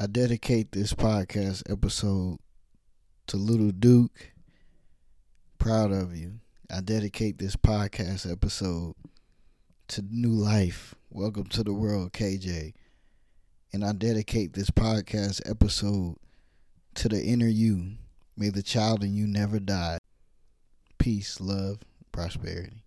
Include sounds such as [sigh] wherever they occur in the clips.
I dedicate this podcast episode to Little Duke. Proud of you. I dedicate this podcast episode to New Life. Welcome to the world, KJ. And I dedicate this podcast episode to the inner you. May the child in you never die. Peace, love, prosperity.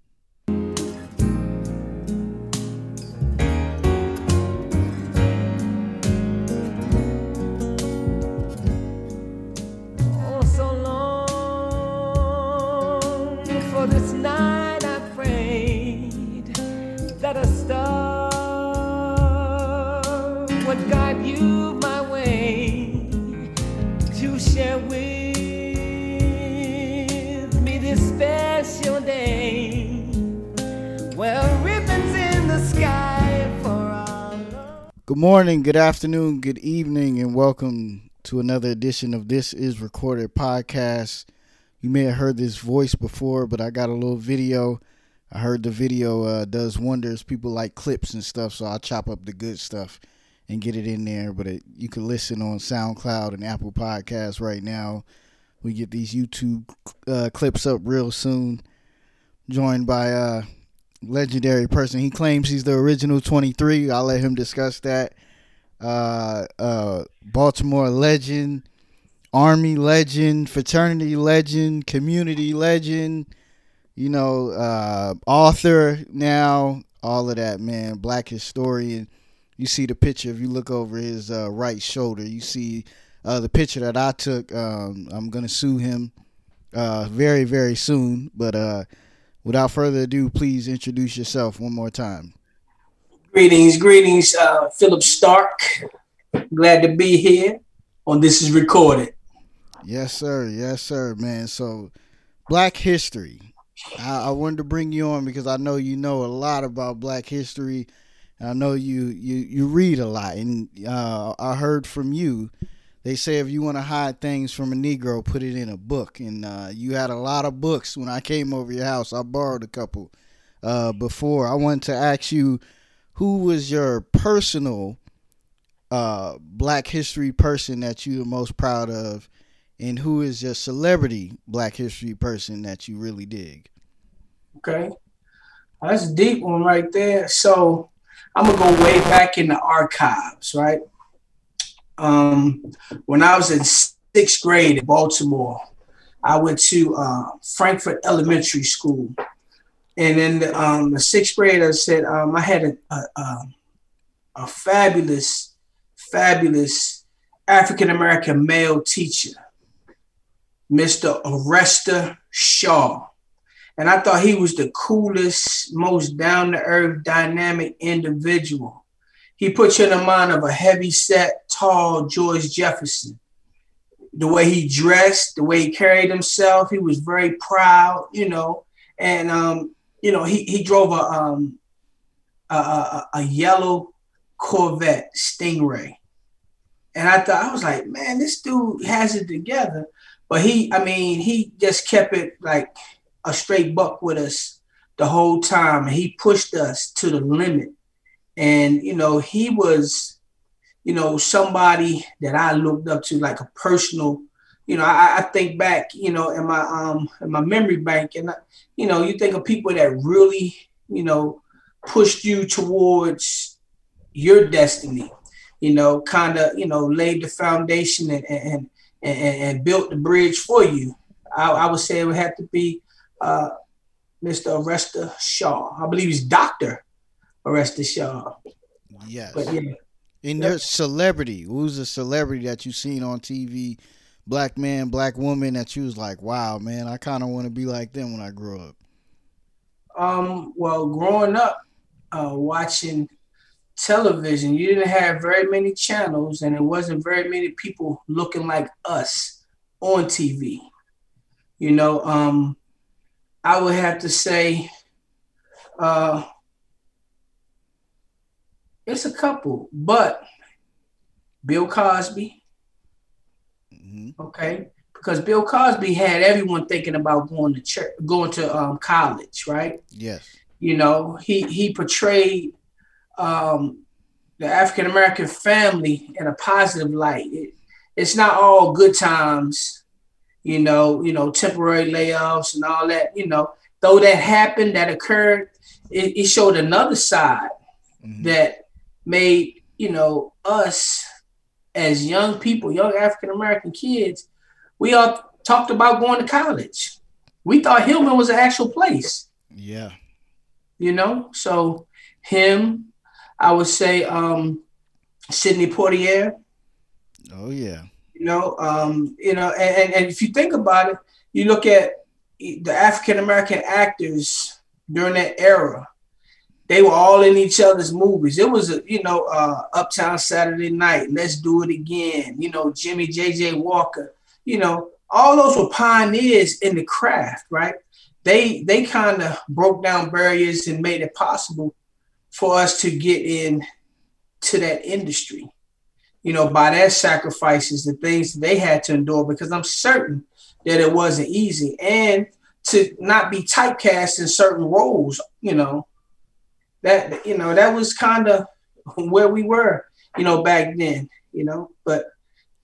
Good morning, good afternoon, good evening, and welcome to another edition of This Is Recorded Podcast. You may have heard this voice before, but I got a little video. I heard the video uh, does wonders. People like clips and stuff, so I'll chop up the good stuff and get it in there. But it, you can listen on SoundCloud and Apple Podcasts right now. We get these YouTube uh, clips up real soon. Joined by uh, legendary person. He claims he's the original 23. I'll let him discuss that. Uh, uh, Baltimore legend, Army legend, fraternity legend, community legend, you know, uh, author now, all of that, man. Black historian. You see the picture, if you look over his uh, right shoulder, you see uh, the picture that I took. Um, I'm going to sue him uh, very, very soon. But uh, without further ado, please introduce yourself one more time. Greetings, greetings, uh, Philip Stark. Glad to be here on This Is Recorded. Yes, sir. Yes, sir, man. So, Black history. I, I wanted to bring you on because I know you know a lot about Black history. I know you you you read a lot, and uh, I heard from you. They say if you want to hide things from a Negro, put it in a book. And uh, you had a lot of books when I came over your house. I borrowed a couple uh, before. I wanted to ask you, who was your personal uh, Black history person that you're most proud of, and who is your celebrity Black history person that you really dig? Okay. That's a deep one right there. So I'm gonna go way back in the archives, right? Um, when I was in sixth grade in Baltimore, I went to uh, Frankfurt Elementary School, and in the, um, the sixth grade, I said um, I had a, a, a, fabulous, fabulous African American male teacher, Mr. Aresta Shaw. And I thought he was the coolest, most down to earth, dynamic individual. He put you in the mind of a heavy set, tall George Jefferson. The way he dressed, the way he carried himself, he was very proud, you know. And um, you know, he he drove a um a, a, a yellow Corvette Stingray. And I thought I was like, man, this dude has it together. But he, I mean, he just kept it like a straight buck with us the whole time. He pushed us to the limit. And, you know, he was, you know, somebody that I looked up to like a personal, you know, I, I think back, you know, in my um in my memory bank, and I, you know, you think of people that really, you know, pushed you towards your destiny, you know, kind of, you know, laid the foundation and and, and and built the bridge for you. I, I would say it would have to be uh, Mr. Aresta Shaw. I believe he's Doctor Aresta Shaw. Yes. But yeah, And your celebrity, who's a celebrity that you seen on TV, black man, black woman that you was like, wow, man, I kind of want to be like them when I grow up. um, well, growing up, uh, watching television, you didn't have very many channels, and it wasn't very many people looking like us on TV. You know, um, I would have to say, uh, it's a couple, but Bill Cosby, hmm okay, because Bill Cosby had everyone thinking about going to church, going to um, college, right? Yes. You know, he he portrayed um, the African American family in a positive light. It, it's not all good times, you know, you know, temporary layoffs and all that, you know. Though that happened, that occurred, it, it showed another side mm-hmm. that made, you know, us as young people, young African American kids, we all talked about going to college. We thought Hillman was an actual place. Yeah. You know, so him, I would say um Sidney Poitier. Oh yeah. You know, um, you know, and, and if you think about it, you look at the African American actors during that era, they were all in each other's movies. It was a, you know, uh, Uptown Saturday Night, Let's Do It Again, you know, Jimmie J.J. Walker, you know, all those were pioneers in the craft, right? They they kind of broke down barriers and made it possible for us to get in to that industry. You know, by their sacrifices, the things they had to endure, because I'm certain that it wasn't easy, and to not be typecast in certain roles. You know, that you know that was kind of where we were. You know, back then. You know, but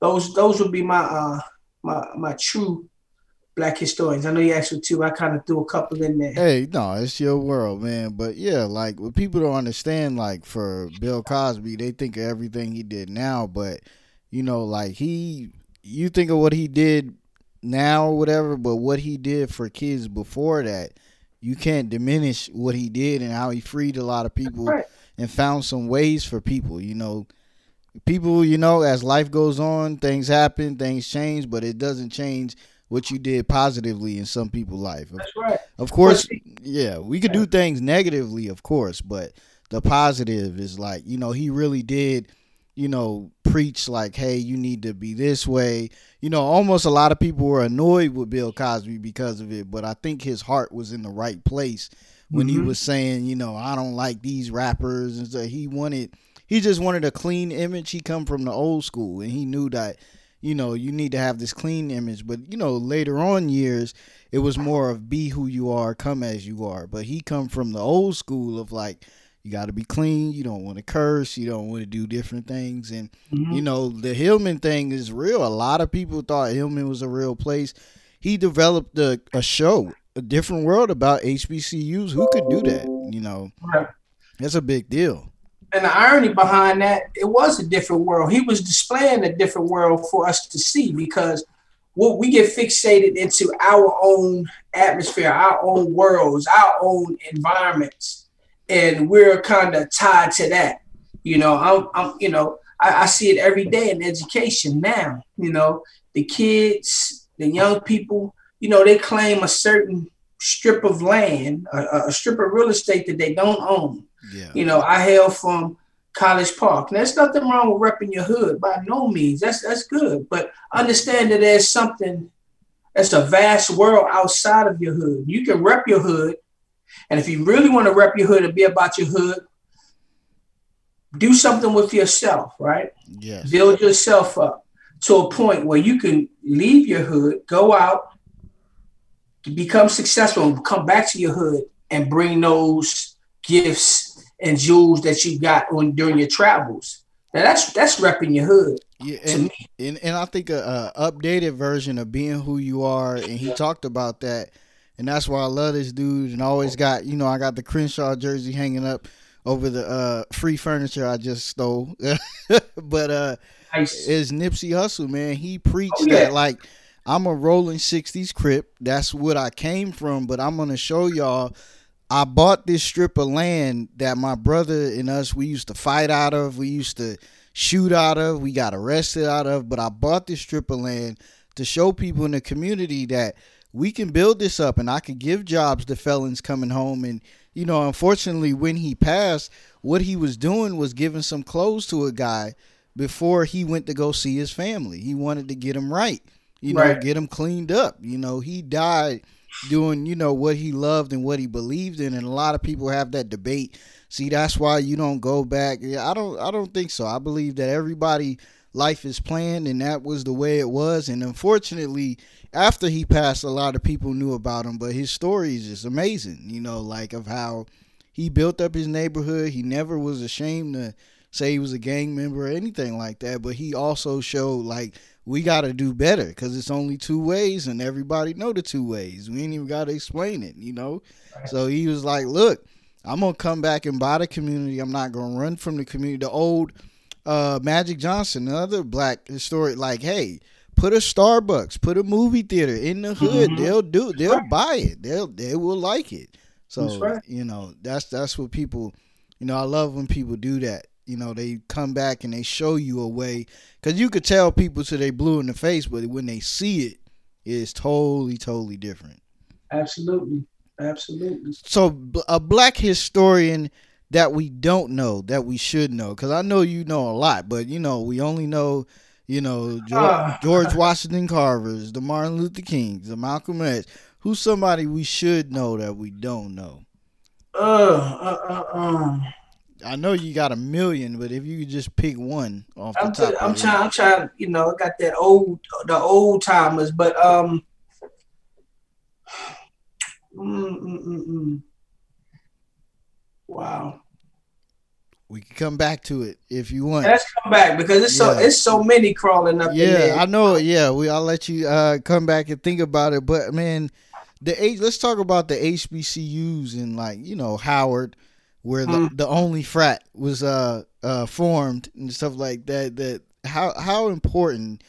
those those would be my uh my my true black historians. I know you asked for two. I kind of threw a couple in there. Hey, no, it's your world, man. But yeah, like what people don't understand, like for Bill Cosby, they think of everything he did now, but you know, like he, you think of what he did now or whatever, but what he did for kids before that, you can't diminish what he did and how he freed a lot of people right. and found some ways for people. You know, people, you know, as life goes on, things happen, things change, but it doesn't change what you did positively in some people's life. That's right. Of course, yeah, we could do things negatively, of course, but the positive is like, you know, he really did, you know, preach like, hey, you need to be this way. You know, almost a lot of people were annoyed with Bill Cosby because of it, but I think his heart was in the right place when mm-hmm. he was saying, you know, I don't like these rappers and so he wanted he just wanted a clean image. He come from the old school, and he knew that you know you need to have this clean image. But you know later on years, it was more of be who you are, come as you are. But he come from the old school of like you got to be clean. You don't want to curse. You don't want to do different things. And mm-hmm. you know the Hillman thing is real. A lot of people thought Hillman was a real place. He developed a, a show, a different world about HBCUs. Who could do that? You know, that's a big deal and the irony behind that, it was a different world. He was displaying a different world for us to see because what we get fixated into our own atmosphere, our own worlds, our own environments, and we're kind of tied to that. You know, I'm, I'm you know, I, I see it every day in education now. You know, the kids, the young people, you know, they claim a certain strip of land, a, a strip of real estate that they don't own yeah. You know, I hail from College Park. And there's nothing wrong with repping your hood by no means. That's that's good. But understand that there's something that's a vast world outside of your hood. You can rep your hood. And if you really want to rep your hood and be about your hood, do something with yourself, right? Yes. Build yourself up to a point where you can leave your hood, go out, become successful, and come back to your hood and bring those gifts and jewels that you got on during your travels. Now that's that's repping your hood. Yeah, and, and, and I think a, a, updated version of being who you are, and he talked about that, and that's why I love this dude, and always got you know I got the Crenshaw jersey hanging up over the uh, free furniture I just stole, [laughs] but uh, nice. is Nipsey Hussle man? He preached oh, yeah. that like I'm a rolling '60s crip. That's what I came from, but I'm gonna show y'all I bought this strip of land that my brother and us we used to fight out of, we used to shoot out of, we got arrested out of, but I bought this strip of land to show people in the community that we can build this up and I could give jobs to felons coming home and you know, unfortunately when he passed, what he was doing was giving some clothes to a guy before he went to go see his family. He wanted to get him right. You know, get him cleaned up. You know, he died doing you know what he loved and what he believed in and a lot of people have that debate see that's why you don't go back Yeah, i don't i don't think so i believe that everybody life is planned and that was the way it was and unfortunately after he passed a lot of people knew about him but his story is just amazing you know like of how he built up his neighborhood he never was ashamed to say he was a gang member or anything like that, but he also showed like we got to do better because it's only two ways and everybody know the two ways. We ain't even got to explain it, you know. So he was like, "Look, I'm gonna come back and buy the community. I'm not gonna run from the community." The old uh, Magic Johnson, another black historic, like, hey, put a Starbucks, put a movie theater in the hood. Mm-hmm. They'll do. They'll right. buy it. They'll they will like it. So right. you know that's that's what people. You know, I love when people do that. You know, they come back and they show you a way because you could tell people to they blue in the face, but when they see it, it's totally totally different. Absolutely, absolutely. So a black historian that we don't know that we should know because I know you know a lot, but you know we only know you know George, uh, George Washington Carver's, the Martin Luther Kings, the Malcolm X. Who's somebody we should know that we don't know? Uh, uh, uh, uh. I know you got a million, but if you could just pick one off the I'm top, t- I'm trying. I'm trying. You know, I got that old, the old timers, but um, [sighs] mm, mm, mm, mm. Wow. We can come back to it if you want. Let's come back because it's yeah. so it's so many crawling up. Yeah, I know. Yeah, we I'll let you uh, come back and think about it. But man, the H. Let's talk about the HBCUs and like you know Howard, where the, mm. the only frat was uh uh formed and stuff like that. That how how important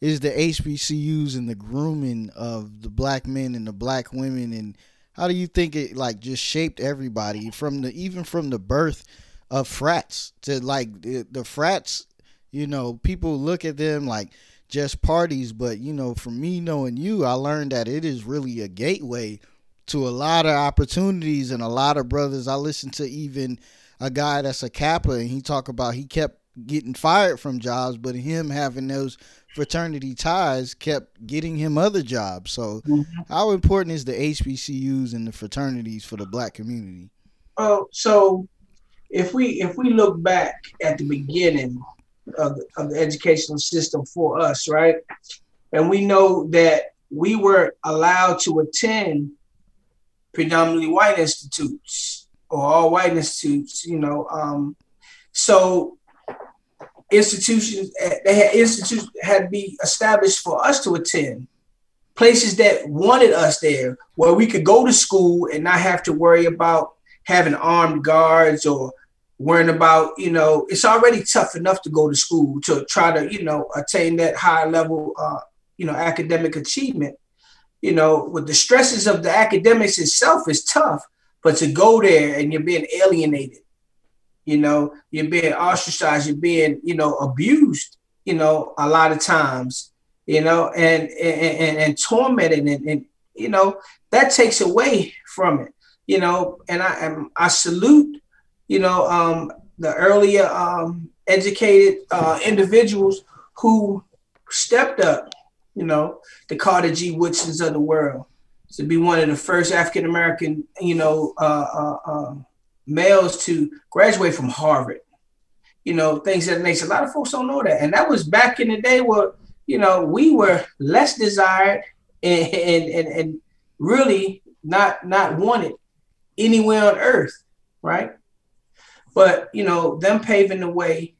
is the HBCUs and the grooming of the black men and the black women and how do you think it like just shaped everybody from the even from the birth of frats to like the, the frats you know people look at them like just parties but you know for me knowing you i learned that it is really a gateway to a lot of opportunities and a lot of brothers. I listened to even a guy that's a kappa and he talk about he kept getting fired from jobs but him having those fraternity ties kept getting him other jobs. So mm-hmm. how important is the hbcus and the fraternities for the black community? Oh so if we if we look back at the beginning of the, of the educational system for us, right, and we know that we were allowed to attend predominantly white institutes or all white institutes, you know, um, so institutions they had institutions had to be established for us to attend places that wanted us there where we could go to school and not have to worry about having armed guards or worrying about, you know, it's already tough enough to go to school to try to, you know, attain that high level, uh, you know, academic achievement. You know, with the stresses of the academics itself is tough, but to go there and you're being alienated, you know, you're being ostracized, you're being, you know, abused, you know, a lot of times, you know, and and, and, and tormented and, and you know, that takes away from it, you know, and I am I salute you know, um, the earlier um, educated uh, individuals who stepped up, you know, the Carter G. Woodsons of the world, to be one of the first African American, you know, uh, uh, um, males to graduate from Harvard. You know, things that nature. A lot of folks don't know that, and that was back in the day where you know we were less desired and and and, and really not not wanted anywhere on earth, right? But you know, them paving the way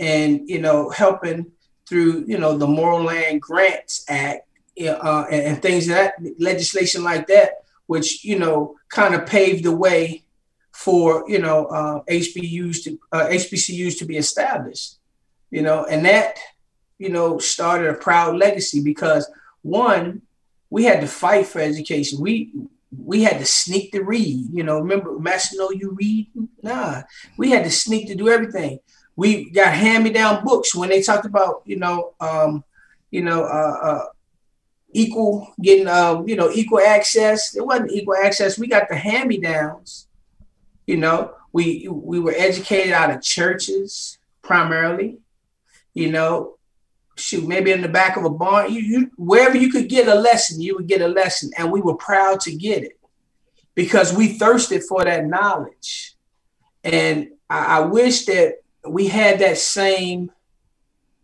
and you know helping through you know the Morrill Land Grants Act uh, and, and things that legislation like that, which you know kind of paved the way for you know uh, HBUs to uh, HBCUs to be established. You know, and that you know started a proud legacy because one, we had to fight for education. We we had to sneak to read. You know, remember Master know you read? Nah, we had to sneak to do everything. We got hand-me-down books when they talked about, you know, um, you know, uh, uh, equal getting, um, you know, equal access. It wasn't equal access. We got the hand-me-downs. You know, we we were educated out of churches primarily. You know, shoot, maybe in the back of a barn, you, you wherever you could get a lesson, you would get a lesson, and we were proud to get it because we thirsted for that knowledge. And I, I wish that we had that same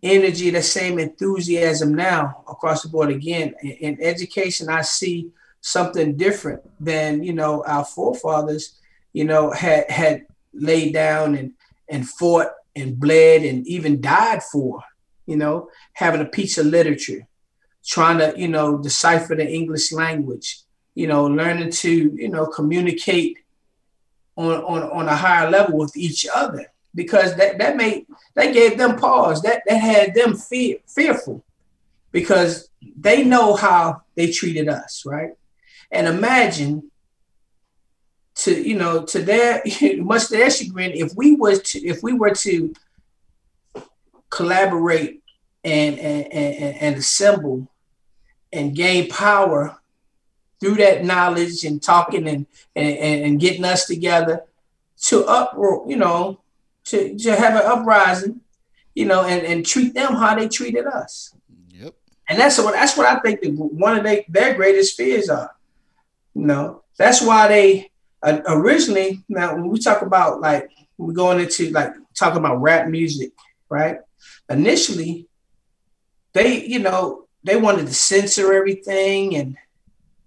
energy, the same enthusiasm now across the board. Again, in, in education, I see something different than you know our forefathers, you know, had had laid down and and fought and bled and even died for, you know, having a piece of literature, trying to, you know, decipher the English language, you know, learning to, you know, communicate on, on, on a higher level with each other because that, that made that gave them pause. That that had them fear fearful because they know how they treated us, right? And imagine to you know to their [laughs] much to their chagrin, if we was to if we were to collaborate and and, and, and assemble and gain power through that knowledge and talking and, and, and getting us together to up you know to, to have an uprising you know and, and treat them how they treated us Yep. and that's what that's what I think that one of they, their greatest fears are. You know, that's why they uh, originally. Now, when we talk about like we're going into like talking about rap music, right? Initially, they you know they wanted to censor everything and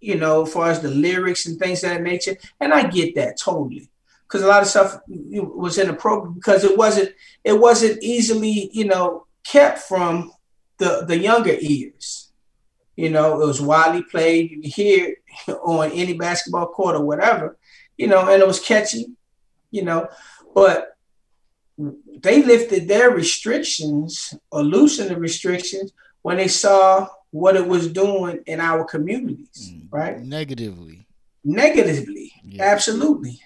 you know, as far as the lyrics and things of that nature, and I get that totally because a lot of stuff was inappropriate because it wasn't it wasn't easily you know kept from the the younger ears. You know, it was widely played. You could hear it [laughs] on any basketball court or whatever. You know, and it was catchy. You know, but they lifted their restrictions or loosened the restrictions when they saw what it was doing in our communities, mm. right? Negatively. Negatively, Yeah. absolutely.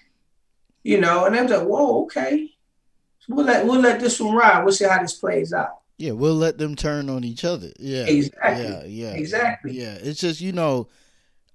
You know, and I'm like, whoa, okay. We'll let we'll let this one ride. We'll see how this plays out. Yeah, we'll let them turn on each other. Yeah. Exactly. Yeah, yeah. Exactly. Yeah. It's just, you know,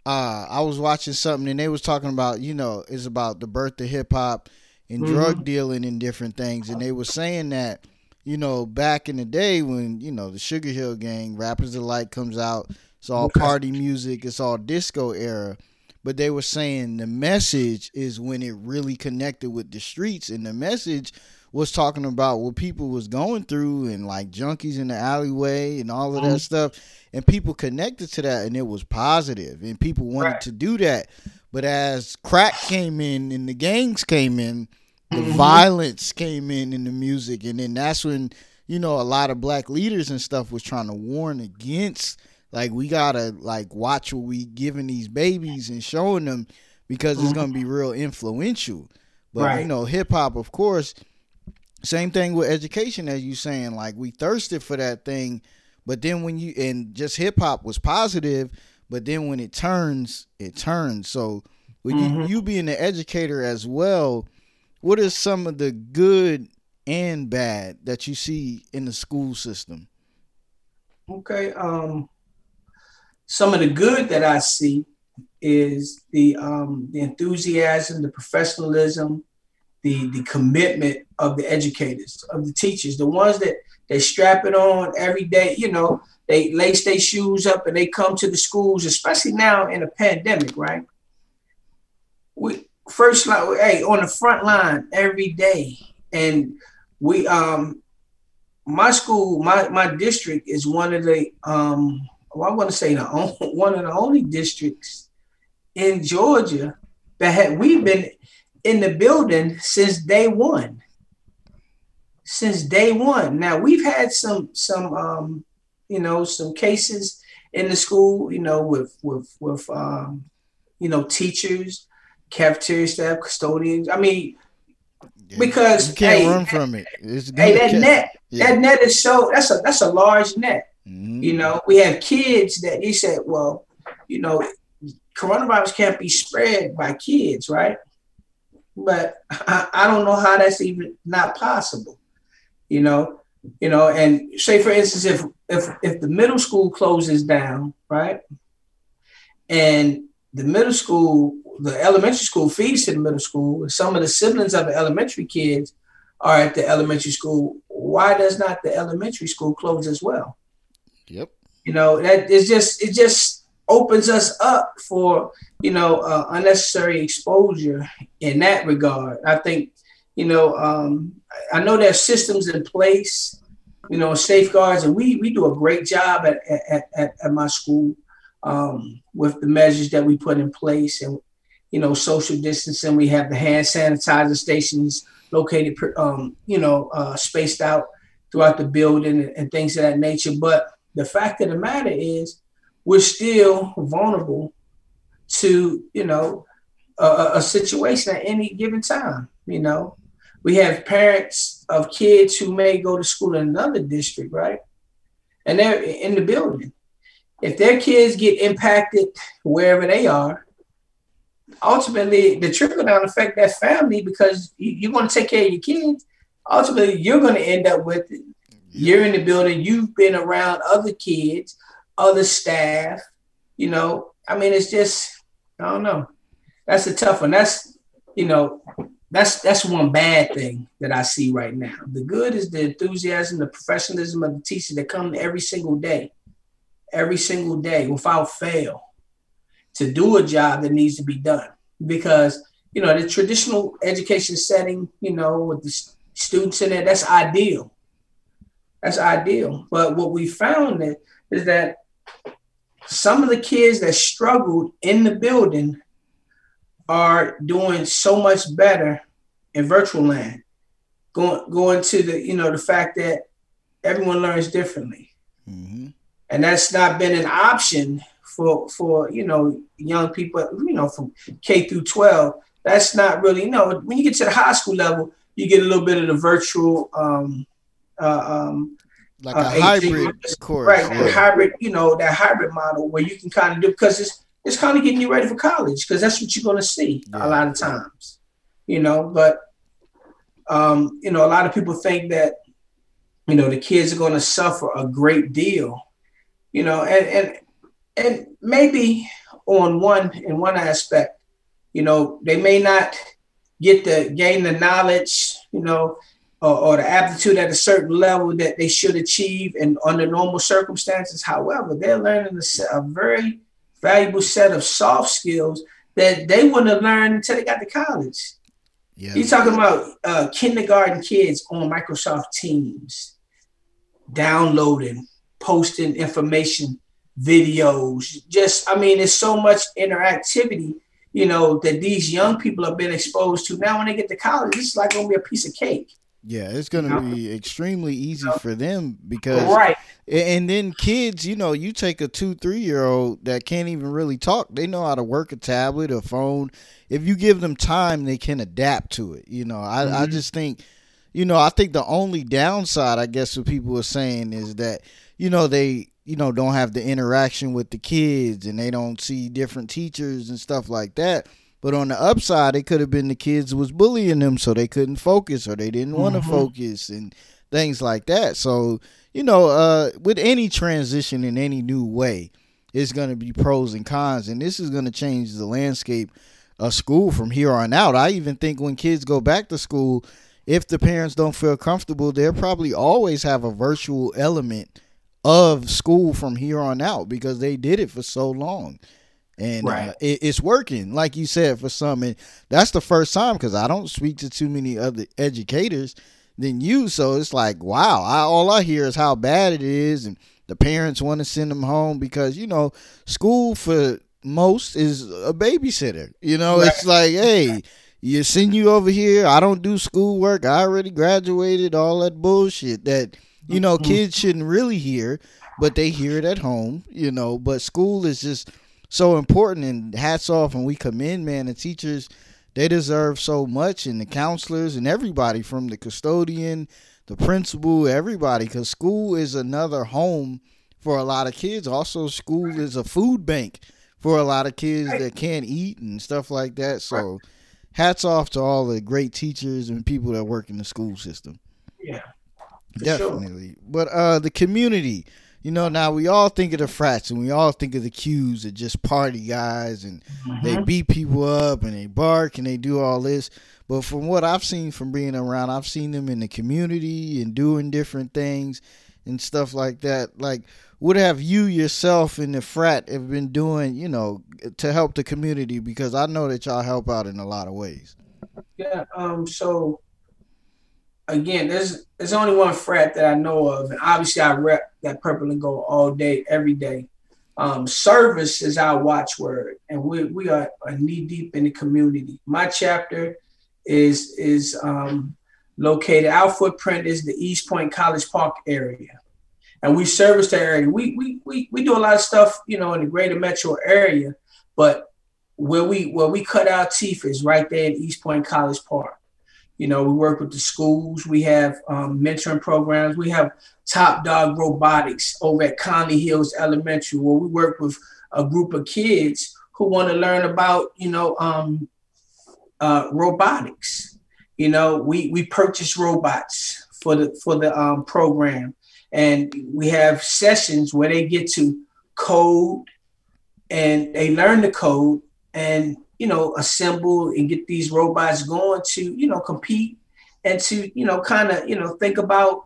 uh I was watching something and they was talking about, you know, it's about the birth of hip hop and Mhm. drug dealing and different things. And they were saying that, you know, back in the day when, you know, the Sugar Hill gang, Rappers Delight comes out, it's all Okay. party music, it's all disco era. But they were saying the message is when it really connected with the streets and the message was talking about what people was going through and like junkies in the alleyway and all of that Mhm. stuff and people connected to that and it was positive and people wanted Right. to do that but as crack came in and the gangs came in the Mhm. violence came in in the music and then that's when you know a lot of black leaders and stuff was trying to warn against like we gotta like watch what we giving these babies and showing them because it's Mhm. gonna be real influential but you know hip hop of course same thing with education as you saying like we thirsted for that thing but then when you and just hip hop was positive but then when it turns it turns so with you, Mhm. you being an educator as well what is some of the good and bad that you see in the school system Okay. Um, some of the good that I see is the um, the enthusiasm, the professionalism, the the commitment of the educators, of the teachers, the ones that they strap it on every day. You know, they lace their shoes up and they come to the schools, especially now in a pandemic, right? We first line, hey, on the front line every day, and we um my school, my my district is one of the um well, I want to say the [laughs] on, one of the only districts in Georgia that had we've been in the building since day one. Since day one. Now we've had some some um you know some cases in the school, you know, with with with um you know teachers, cafeteria staff, custodians. I mean, Because, you can't hey, run from it it's hey, that catch- net, yeah. that net is so that's a that's a large net. Mhm. You know, we have kids that he said, well, you know, coronavirus can't be spread by kids, right? But I, I don't know how that's even not possible. You know, you know, and say for instance, if if if the middle school closes down, right, and the middle school, the elementary school feeds to the middle school, some of the siblings of the elementary kids are at the elementary school. Why does not the elementary school close as well? yep you know that it's just it just opens us up for you know uh, unnecessary exposure in that regard i think you know um, i know there's systems in place you know safeguards and we we do a great job at at, at, at my school um, with the measures that we put in place and you know social distancing we have the hand sanitizer stations located, um, you know, uh, spaced out throughout the building and, and things of that nature. But the fact of the matter is, we're still vulnerable to, you know, a, a situation at any given time. You know, we have parents of kids who may go to school in another district, right? And they're in the building. If their kids get impacted wherever they are, ultimately the trickle down affect that family because you, are going to take care of your kids. Ultimately, you're going to end up with it. You're in the building. You've been around other kids, other staff. You know, I mean, it's just I don't know. That's a tough one. That's you know, that's that's one bad thing that I see right now. The good is the enthusiasm, the professionalism of the teachers that come every single day, every single day without fail to do a job that needs to be done. Because, you know, the traditional education setting, you know, with the students in there, that's ideal. That's ideal. But what we found is that some of the kids that struggled in the building are doing so much better in virtual land. Going going to the, you know, the fact that everyone learns differently. Mm-hmm. And that's not been an option for for you know young people you know from K through 12 that's not really you know when you get to the high school level you get a little bit of the virtual um uh, um like uh, a hybrid course right yeah. hybrid you know that hybrid model where you can kind of do because it's it's kind of getting you ready for college because that's what you're going to see yeah. a lot of times you know but um you know a lot of people think that you know the kids are going to suffer a great deal you know and and and maybe on one in one aspect, you know, they may not get the gain the knowledge, you know, or, or, the aptitude at a certain level that they should achieve and under normal circumstances. However, they're learning a, a very valuable set of soft skills that they wouldn't have learned until they got to college. Yeah. You're talking about uh, kindergarten kids on Microsoft Teams, downloading, posting information videos. Just, I mean, there's so much interactivity, you know, that these young people have been exposed to. Now, when they get to college, it's like gonna be a piece of cake. Yeah, it's going to be extremely easy for them because right. And then kids, you know, you take a two, three year old that can't even really talk. They know how to work a tablet, a phone. If you give them time, they can adapt to it. You know, I, mm-hmm. I just think, you know, I think the only downside, I guess, what people are saying is that, you know, they you know don't have the interaction with the kids and they don't see different teachers and stuff like that but on the upside it could have been the kids was bullying them so they couldn't focus or they didn't want to mm-hmm. focus and things like that. So you know uh, with any transition in any new way it's going to be pros and cons and this is going to change the landscape of school from here on out. I even think when kids go back to school if the parents don't feel comfortable they'll probably always have a virtual element of school from here on out because they did it for so long and right. uh, it, it's working like you said for some and that's the first time because i don't speak to too many other educators than you so it's like wow I, all i hear is how bad it is and the parents want to send them home because you know school for most is a babysitter you know right. it's like hey you send you over here i don't do schoolwork i already graduated all that bullshit that you know, mm-hmm. kids shouldn't really hear, but they hear it at home, you know. But school is just so important, and hats off, and we commend, man, the teachers. They deserve so much, and the counselors and everybody from the custodian, the principal, everybody, because school is another home for a lot of kids. Also, school is a food bank for a lot of kids that can't eat and stuff like that. So, hats off to all the great teachers and people that work in the school system. Yeah. Definitely. Sure. But uh the community, you know, now we all think of the frats and we all think of the Qs are just party guys and mm-hmm. they beat people up and they bark and they do all this. But from what I've seen from being around, I've seen them in the community and doing different things and stuff like that. Like, what have you yourself in the frat have been doing, you know, to help the community? Because I know that y'all help out in a lot of ways. Yeah. Um. So again, there's there's only one frat that I know of, and obviously I rep that purple and gold all day, every day. Um, service is our watchword, and we we are, are knee deep in the community. My chapter is is um, located. Our footprint is the East Point College Park area, and we service the area. We we we we do a lot of stuff, you know, in the greater metro area, but where we where we cut our teeth is right there in East Point College Park. You know, we work with the schools. We have um, mentoring programs. We have Top Dog Robotics over at Conley Hills Elementary, where we work with a group of kids who want to learn about, you know, um, uh, robotics. You know, we we purchase robots for the for the um, program, and we have sessions where they get to code, and they learn the code, and you know, assemble and get these robots going to you know compete, and to you know kind of you know think about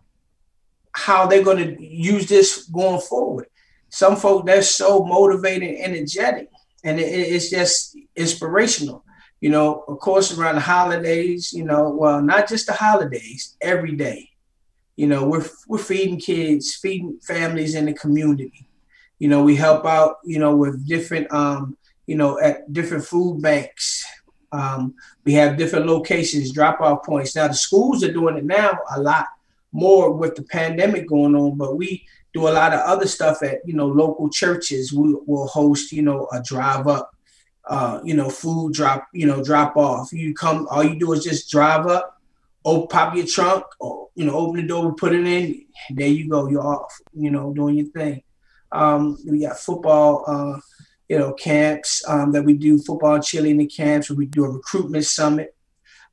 how they're going to use this going forward. Some folk they're so motivated and energetic, and it, it's just inspirational you know, of course, around the holidays, you know, well, not just the holidays, every day. You know, we're we're feeding kids, feeding families in the community. You know, we help out, you know, with different um, you know, at different food banks. Um, we have different locations, drop off points. Now the schools are doing it now a lot more with the pandemic going on, but we do a lot of other stuff at you know local churches. We will host you know a drive up uh, you know, food drop, you know, drop off. You come, all you do is just drive up, open, pop your trunk, or you know, open the door, put it in. There you go, you're off. You know, doing your thing. Um, we got football, uh, you know, camps um, that we do football cheerleading camps. We do a recruitment summit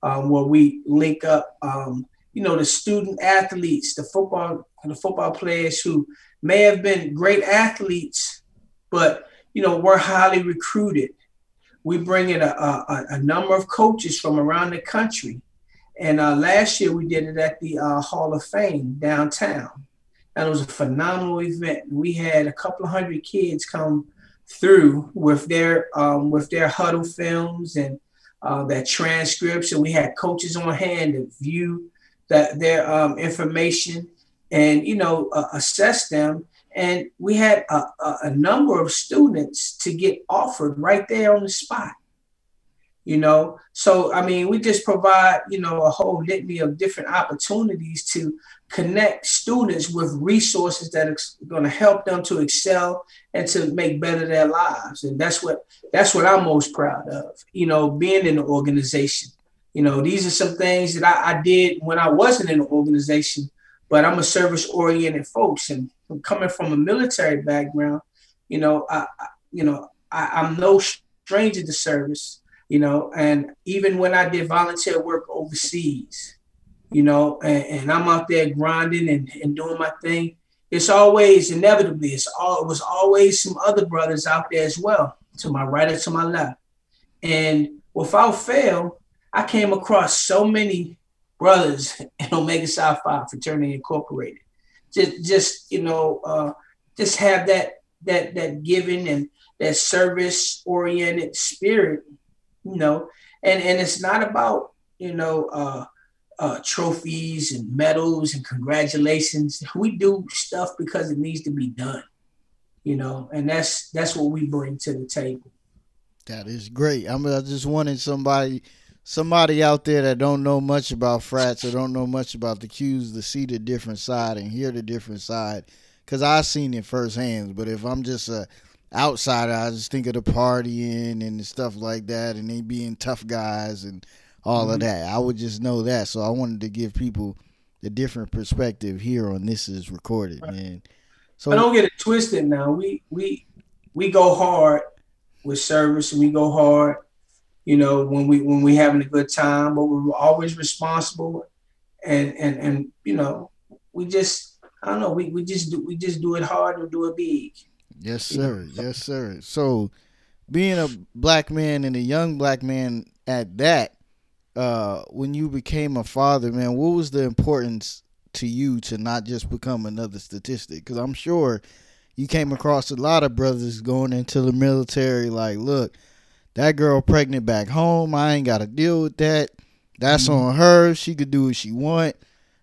um, where we link up, um, you know, the student athletes, the football, the football players who may have been great athletes, but you know, were highly recruited we bring in a, a, a, number of coaches from around the country. And uh, last year we did it at the uh, Hall of Fame downtown. And it was a phenomenal event. We had a couple of hundred kids come through with their um, with their Hudl films and uh, their transcripts, and we had coaches on hand to view that their um, information and you know uh, assess them. And we had a, a, a, number of students to get offered right there on the spot you know? So i mean we just provide you know a whole litany of different opportunities to connect students with resources that are going to help them to excel and to make better their lives. And that's what that's what i'm most proud of you know being in the organization. You know these are some things that i, I did when i wasn't in the organization but i'm a service oriented folks. And coming from a military background, you know, I, you know, I, I'm no stranger to service, you know, and even when I did volunteer work overseas, you know, and, and I'm out there grinding and, and doing my thing, it's always inevitably, it's all it was always some other brothers out there as well, to my right or to my left. And without fail, I came across so many brothers in Omega Psi Phi Fraternity Incorporated. Just just you know uh, just have that that that giving and that service oriented spirit you know. And and it's not about you know uh, uh, trophies and medals and congratulations. We do stuff because it needs to be done you know and that's that's what we bring to the table. That is great. I mean i just wanted somebody somebody out there that don't know much about frats or don't know much about the Qs to see the different side and hear the different side. Because I seen it firsthand. But if I'm just a outsider, I just think of the partying and stuff like that, and they being tough guys and all mm-hmm. of that. I would just know that. So I wanted to give people the different perspective here on this is recorded, right. man. So I don't get it twisted. Now we we we go hard with service and we go hard you know, when we when we having a good time, but we're always responsible and and and you know, we just I don't know, we, we just do we just do it hard and do it big. Yes, sir. yes, sir. So being a black man and a young black man at that, uh, when you became a father, man, what was the importance to you to not just become another statistic? Because I'm sure you came across a lot of brothers going into the military like, look, that girl pregnant back home. I ain't got to deal with that. That's mm-hmm. on her. She could do what she want.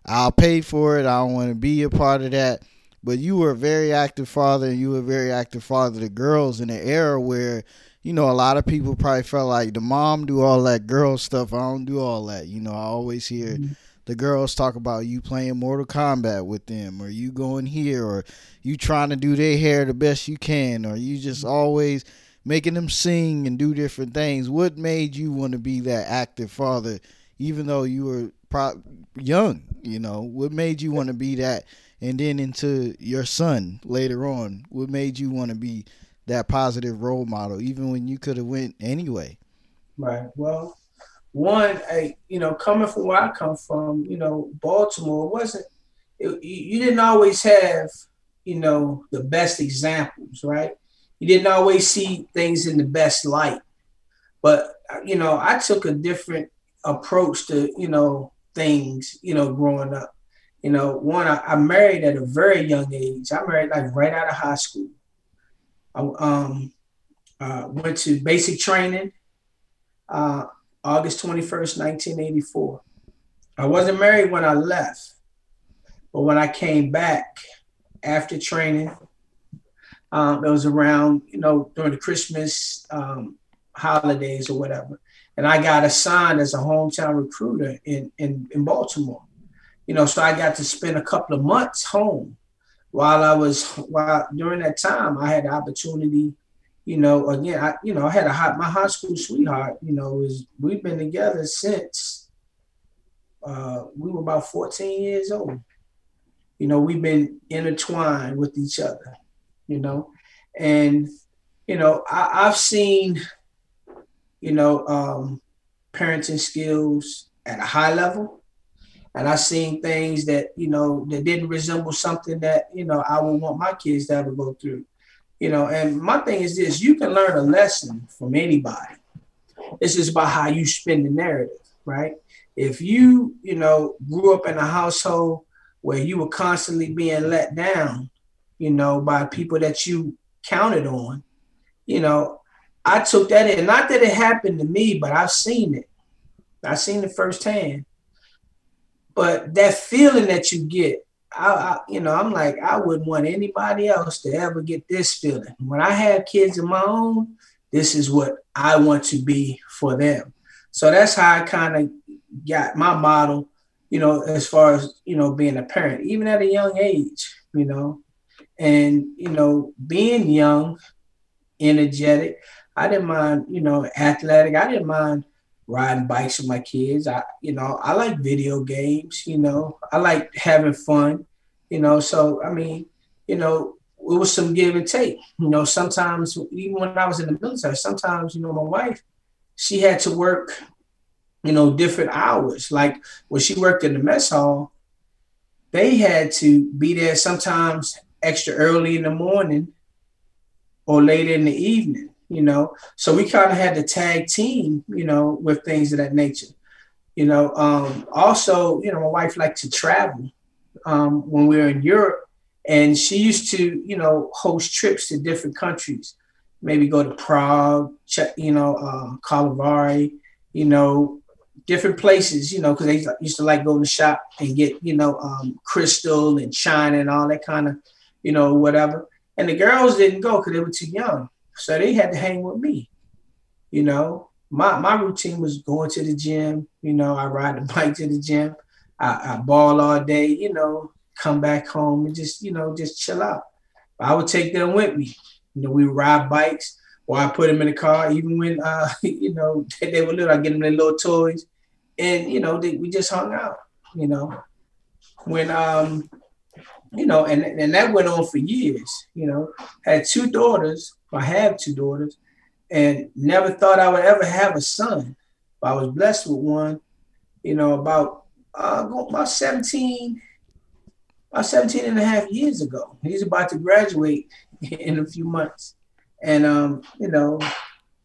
I'll pay for it. I don't want to be a part of that. But you were a very active father, and you were a very active father to girls in an era where, you know, a lot of people probably felt like the mom do all that girl stuff. I don't do all that. You know, I always hear mm-hmm. the girls talk about you playing Mortal Kombat with them, or you going here, or you trying to do their hair the best you can, or you just always making them sing and do different things. What made you want to be that active father, even though you were pro- young? You know, what made you want to be that? And then into your son later on, what made you want to be that positive role model, even when you could have went anyway? Right. Well, one, I, you know, coming from where I come from, you know, Baltimore wasn't. It, you didn't always have, you know, the best examples, right? You didn't always see things in the best light. But you know, I took a different approach to, you know, things, you know, growing up. You know, one, I, I married at a very young age. I married like right out of high school. I um, uh, went to basic training. Uh, August 21st, 1984. I wasn't married when I left, but when I came back after training, um, it was around, you know, during the Christmas um, holidays or whatever. And I got assigned as a hometown recruiter in, in, in Baltimore. You know, so I got to spend a couple of months home while I was, while during that time, I had the opportunity you know, again, I, you know, I had a hot, my high school sweetheart, you know, is we've been together since uh, we were about 14 years old. You know, we've been intertwined with each other, you know, and, you know, I, have seen, you know, um, parenting skills at a high level. And I've seen things that, you know, that didn't resemble something that, you know, I would want my kids to ever go through you know, and my thing is this you can learn a lesson from anybody. It's just about how you spin the narrative, right? If you, you know, grew up in a household where you were constantly being let down, you know, by people that you counted on, you know, I took that in. Not that it happened to me, but I've seen it. I've seen it firsthand. But that feeling that you get I, I, you know, I'm like, I wouldn't want anybody else to ever get this feeling. When I have kids of my own, this is what I want to be for them. So that's how I kind of got my model, you know, as far as, you know, being a parent, even at a young age, you know, and, you know, being young, energetic, I didn't mind, you know, athletic. I didn't mind riding bikes with my kids. I, you know, I like video games, you know, I like having fun, you know. So, I mean, you know, it was some give and take. You know, sometimes, even when I was in the military, sometimes, you know, my wife, she had to work, you know, different hours. Like when she worked in the mess hall, they had to be there sometimes extra early in the morning or later in the evening you know. So we kind of had to tag team, you know, with things of that nature. You know, um, also, you know, my wife liked to travel um, when we were in Europe, and she used to, you know, host trips to different countries. Maybe go to Prague, you know, uh, Karlovy, you know, different places, you know, because they used to like go to the shop and get, you know, um, crystal and china and all that kind of, you know, whatever. And the girls didn't go because they were too young. So they had to hang with me. You know, my, my routine was going to the gym. You know, I ride the [laughs] bike to the gym. I, I ball all day, you know, come back home and just, you know, just chill out. I would take them with me. You know, we ride bikes or I put them in the car, even when, uh, [laughs] you know, they, they were little, I get them their little toys. And, you know, they, we just hung out, you know. When, um, you know, and, and that went on for years, you know, had two daughters I have two daughters and never thought I would ever have a son. But I was blessed with one, you know, about uh, about 17, about 17 and a half years ago. He's about to graduate [laughs] in a few months. And, um, you know,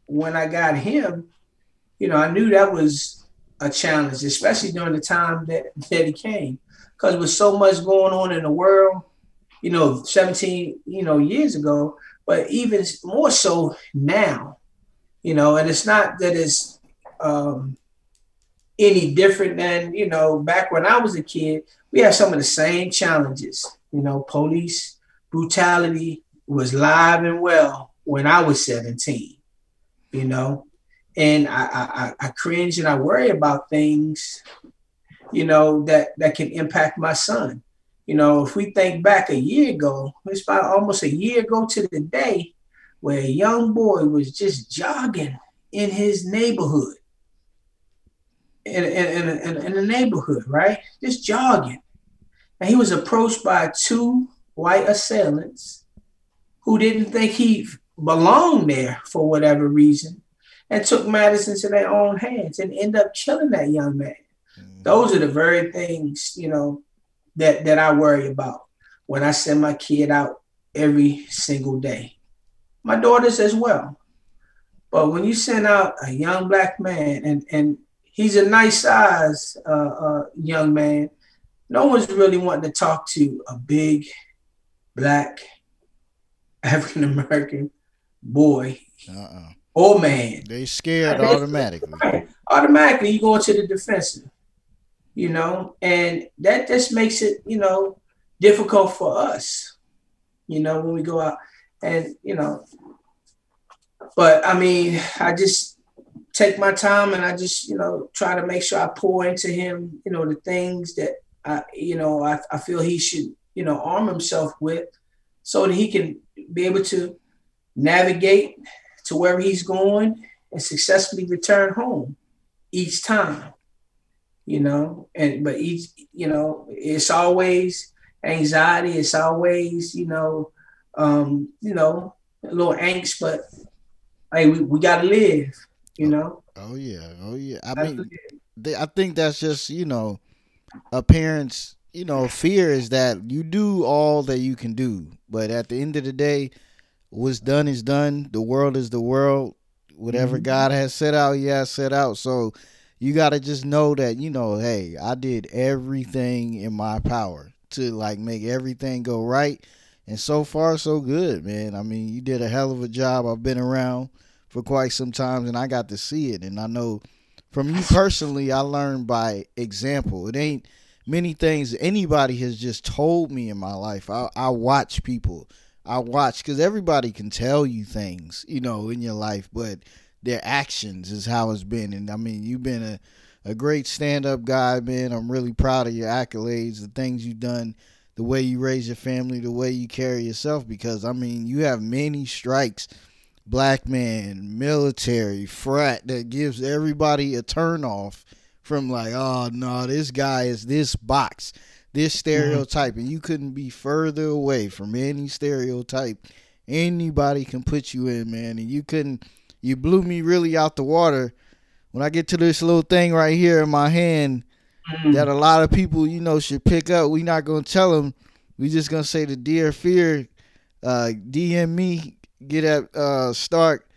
when I got him, you know, I knew that was a challenge, especially during the time that, [laughs] that he came. Because with so much going on in the world, you know, 17, you know, years ago, but even more so now, you know, and it's not that it's um, any different than, you know, back when I was a kid, we had some of the same challenges. You know, police brutality was live and well when I was 17, you know, and I, I, I cringe and I worry about things you know, that that can impact my son. You know, if we think back a year ago, it's about almost a year ago to the day where a young boy was just jogging in his neighborhood. In, in, in, in, the neighborhood, right? Just jogging. And he was approached by two white assailants who didn't think he belonged there for whatever reason and took matters into their own hands and end up killing that young man. Mm-hmm. Those are the very things, you know, that that I worry about when I send my kid out every single day. My daughters as well. But when you send out a young black man and and he's a nice size uh, uh, young man, no one's really wanting to talk to a big black African American boy uh-uh. or man. They scared automatically. Right. Automatically, you go into the defensive you mm-hmm. know, and that just makes it, you know, difficult for us, you know, when we go out. And, you know, but I mean, I just take my time and I just, you know, try to make sure I pour into him, you know, the things that I, you know, I, I feel he should, you know, arm himself with so that he can be able to navigate to where he's going and successfully return home each time you know, and but each, you know, it's always anxiety, it's always, you know, um, you know, a little angst, but hey, we, we gotta live, you know. Oh yeah, oh yeah. I mean, they, I think that's just you know, a parent's you know fear is that you do all that you can do, but at the end of the day, what's done is done. The world is the world. Whatever mm-hmm. God has set out, He has set out. So you got to just know that you know hey i did everything in my power to like make everything go right. And so far so good man. I mean you did a hell of a job. I've been around for quite some time and i got to see it. And i know from you personally i learned by example. It ain't many things anybody has just told me in my life. I, I watch people. I watch because everybody can tell you things you know in your life. But their actions is how it's been. And I mean, you've been a, a great stand up guy, man. I'm really proud of your accolades, the things you've done, the way you raise your family, the way you carry yourself, because I mean, you have many strikes. Black man, military, frat that gives everybody a turn off from like, oh no, this guy is this box, this mm-hmm. stereotype, mm-hmm. and you couldn't be further away from any stereotype anybody can put you in, man. And you couldn't you blew me really out the water when I get to this little thing right here in my hand mm-hmm. that a lot of people, you know, should pick up. We not gonna tell them. We just gonna say the dear fear. Uh, DM me, get at uh, Stark.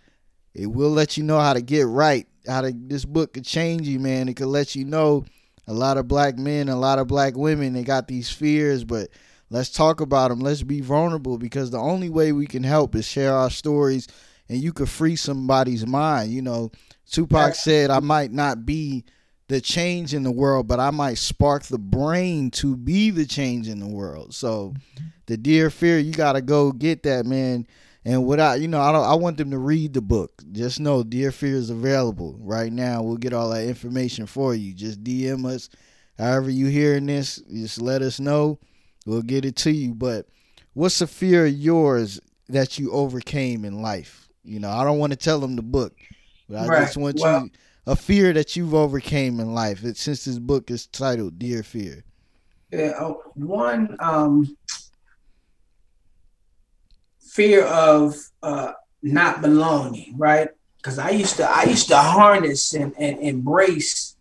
It will let you know how to get right. How to this book could change you, man. It could let you know a lot of black men, a lot of black women. They got these fears, but let's talk about them. Let's be vulnerable because the only way we can help is share our stories and you could free somebody's mind. You know, Tupac said, I might not be the change in the world, but I might spark the brain to be the change in the world. So, the dear fear, you got to go get that, man. And without, you know, I don't, I want them to read the book. Just know, Dear Fear is available right now. We'll get all that information for you. Just DM us, however you hearing this. Just let us know. We'll get it to you. But what's a fear of yours that you overcame in life? You know, I don't want to tell them the book, but I right. just want well, you a fear that you've overcame in life. It, since this book is titled "Dear Fear." Yeah, uh, one um, fear of uh, not belonging, right? Because I used to I used to harness and, and embrace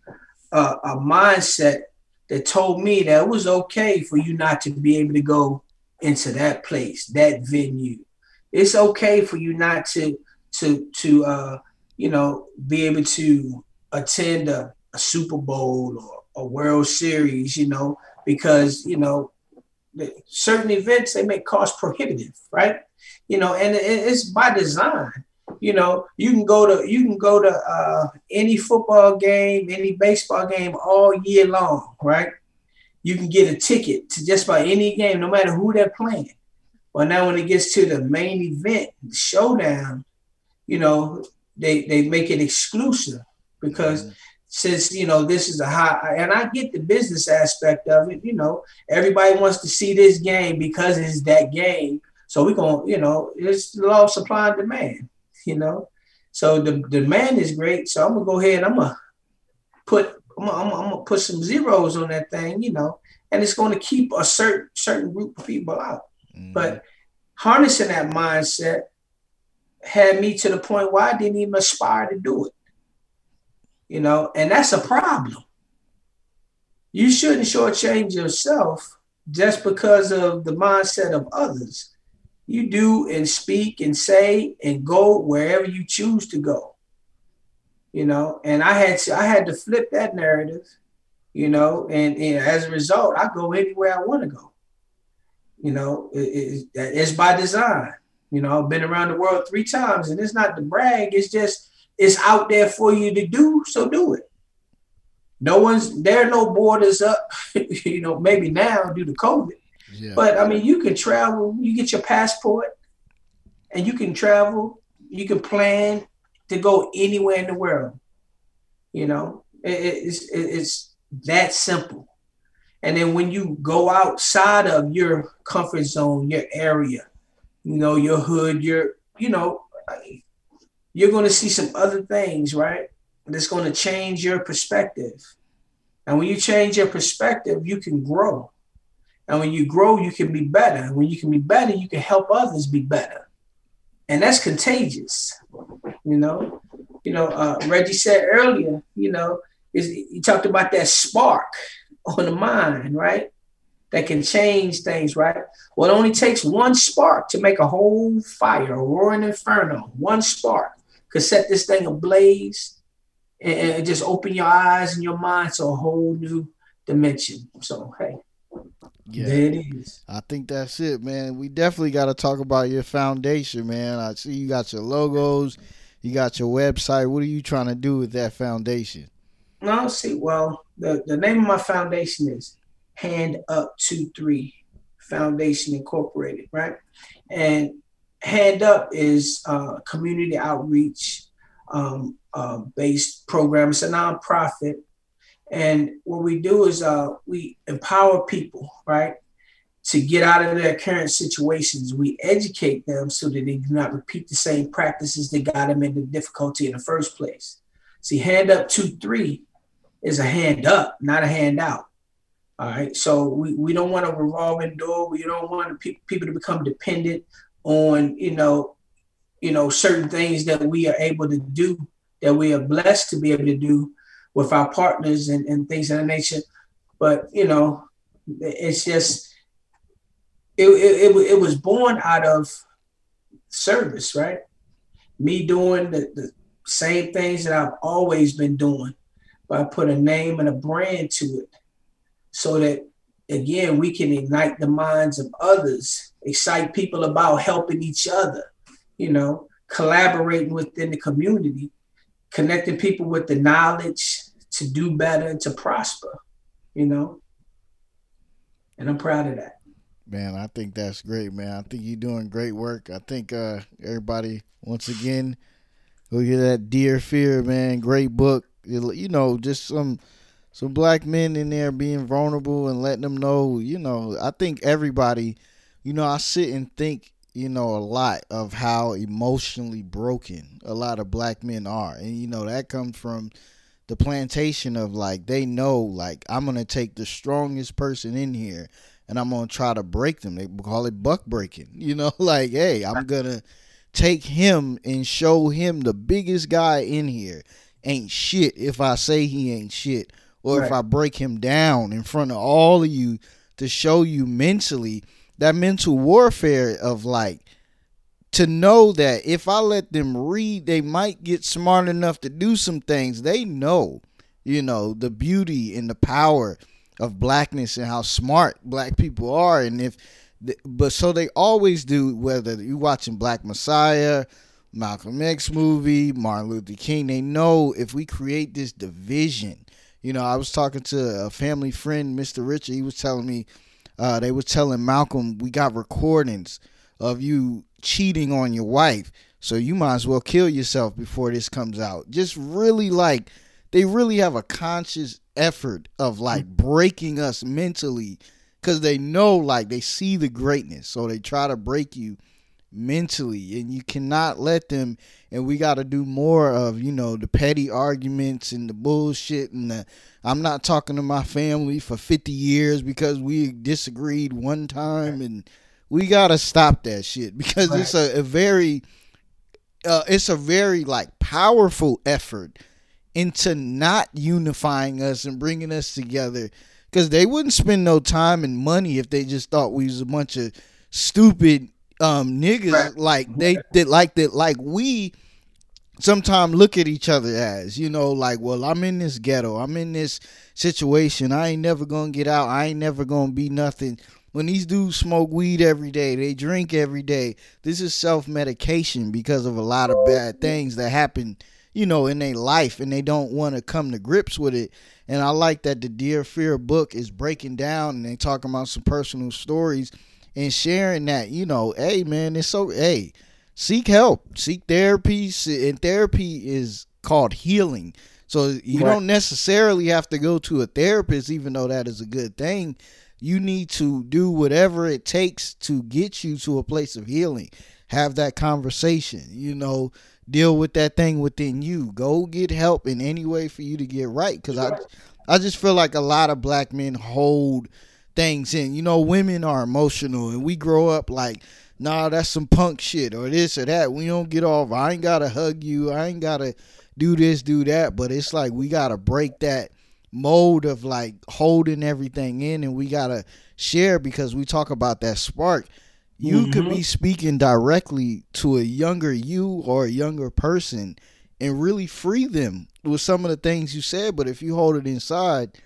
uh, a mindset that told me that it was okay for you not to be able to go into that place, that venue, it's okay for you not to to to uh, you know be able to attend a, a Super Bowl or a World Series, you know, because you know certain events they make cost prohibitive, right? You know, and it's by design. You know, you can go to you can go to uh, any football game, any baseball game all year long, right? You can get a ticket to just about any game, no matter who they're playing. But now when it gets to the main event, the showdown, you know, they, they make it exclusive because mm-hmm. since you know this is a high and I get the business aspect of it, you know, everybody wants to see this game because it's that game. So we're gonna, you know, it's the law of supply and demand, you know. So the, the demand is great. So I'm gonna go ahead, I'm gonna put I'm gonna, I'm, gonna, I'm gonna put some zeros on that thing, you know, and it's gonna keep a certain certain group of people out. Mm-hmm. But harnessing that mindset had me to the point where I didn't even aspire to do it you know, and that's a problem. You shouldn't shortchange yourself just because of the mindset of others. You do and speak and say and go wherever you choose to go. You know, and I had to I had to flip that narrative, you know, and, and as a result, I go anywhere I want to go. You know, it, it, it's by design. You know, I've been around the world three times, and it's not to brag. It's just it's out there for you to do, so do it. No one's there, are no borders up, [laughs] you know, maybe now due to COVID. Yeah. But I mean, you can travel, you get your passport, and you can travel, you can plan to go anywhere in the world. You know, it, it's it's that simple. And then when you go outside of your comfort zone, your area, you know, your hood, your, you know, you're going to see some other things, right? That's going to change your perspective. And when you change your perspective, you can grow. And when you grow, you can be better. When you can be better, you can help others be better. And that's contagious. You know, you know, uh, Reggie said earlier, you know, is he talked about that spark on the mind, right? That can change things, right? Well, it only takes one spark to make a whole fire, a roaring inferno, one spark could set this thing ablaze and, and just open your eyes and your mind to a whole new dimension. So hey, yeah, there it is. I think that's it, man. We definitely got to talk about your foundation, man. I see you got your logos, you got your website. What are you trying to do with that foundation? No, see, well, the, the name of my foundation is Hand Up Two Three Foundation Incorporated, right? And Hand Up is a community outreach um, uh, based program. It's a nonprofit. And what we do is uh, we empower people, right, to get out of their current situations. We educate them so that they do not repeat the same practices that got them into difficulty in the first place. See, Hand Up 2 3 is a hand up, not a hand out. All right. So we, we don't want a revolving door. We don't want pe- people to become dependent on you know you know certain things that we are able to do that we are blessed to be able to do with our partners and, and things of that nature but you know it's just it, it, it, it was born out of service right me doing the, the same things that i've always been doing but i put a name and a brand to it so that again we can ignite the minds of others excite people about helping each other, you know, collaborating within the community, connecting people with the knowledge to do better and to prosper, you know. And I'm proud of that. Man, I think that's great, man. I think you're doing great work. I think uh, everybody, once again, go get that Dear Fear, man. Great book. You know, just some some black men in there being vulnerable and letting them know, you know, I think everybody – you know, I sit and think, you know, a lot of how emotionally broken a lot of black men are. And, you know, that comes from the plantation of like, they know, like, I'm to take the strongest person in here and I'm to try to break them. They call it buck breaking. [laughs] You know, like, hey, I'm to take him and show him the biggest guy in here ain't shit if I say he ain't shit or right. if I break him down in front of all of you to show you mentally that mental warfare of like to know that if I let them read, they might get smart enough to do some things. They know, you know, the beauty and the power of blackness and how smart black people are. And if, but so they always do, whether you're watching Black Messiah, Malcolm X movie, Martin Luther King, they know if we create this division, you know, I was talking to a family friend, Mr. Richard, he was telling me, uh, they were telling Malcolm, we got recordings of you cheating on your wife, so you might as well kill yourself before this comes out. Just really like they really have a conscious effort of like breaking us mentally because they know like they see the greatness so they try to break you mentally and you cannot let them and we got to do more of you know the petty arguments and the bullshit and the i'm not talking to my family for 50 years because we disagreed one time and we got to stop that shit because it's a, a very uh, it's a very like powerful effort into not unifying us and bringing us together because they wouldn't spend no time and money if they just thought we was a bunch of stupid um niggas Right. like they did like that like we sometimes look at each other as you know like well i'm in this ghetto. I'm in this situation. I ain't never gonna get out. I ain't never gonna be nothing. When these dudes smoke weed every day they drink every day this is self-medication because of a lot of bad things that happen you know in their life and they don't want to come to grips with it and i like that the dear fear book is breaking down and they talking about some personal stories and sharing that you know hey man it's so hey seek help seek therapy and therapy is called healing. So you Right. don't necessarily have to go to a therapist even though that is a good thing. You need to do whatever it takes to get you to a place of healing. Have that conversation you know deal with that thing within you. Go get help in any way for you to get right because i i just feel like a lot of black men hold things in. You know women are emotional and we grow up like nah that's some punk shit or this or that. We don't get off. I ain't gotta hug you. I ain't gotta do this do that. But it's like we gotta break that mold of like holding everything in and we gotta share because we talk about that spark you could Mhm. be speaking directly to a younger you or a younger person and really free them with some of the things you said but if you hold it inside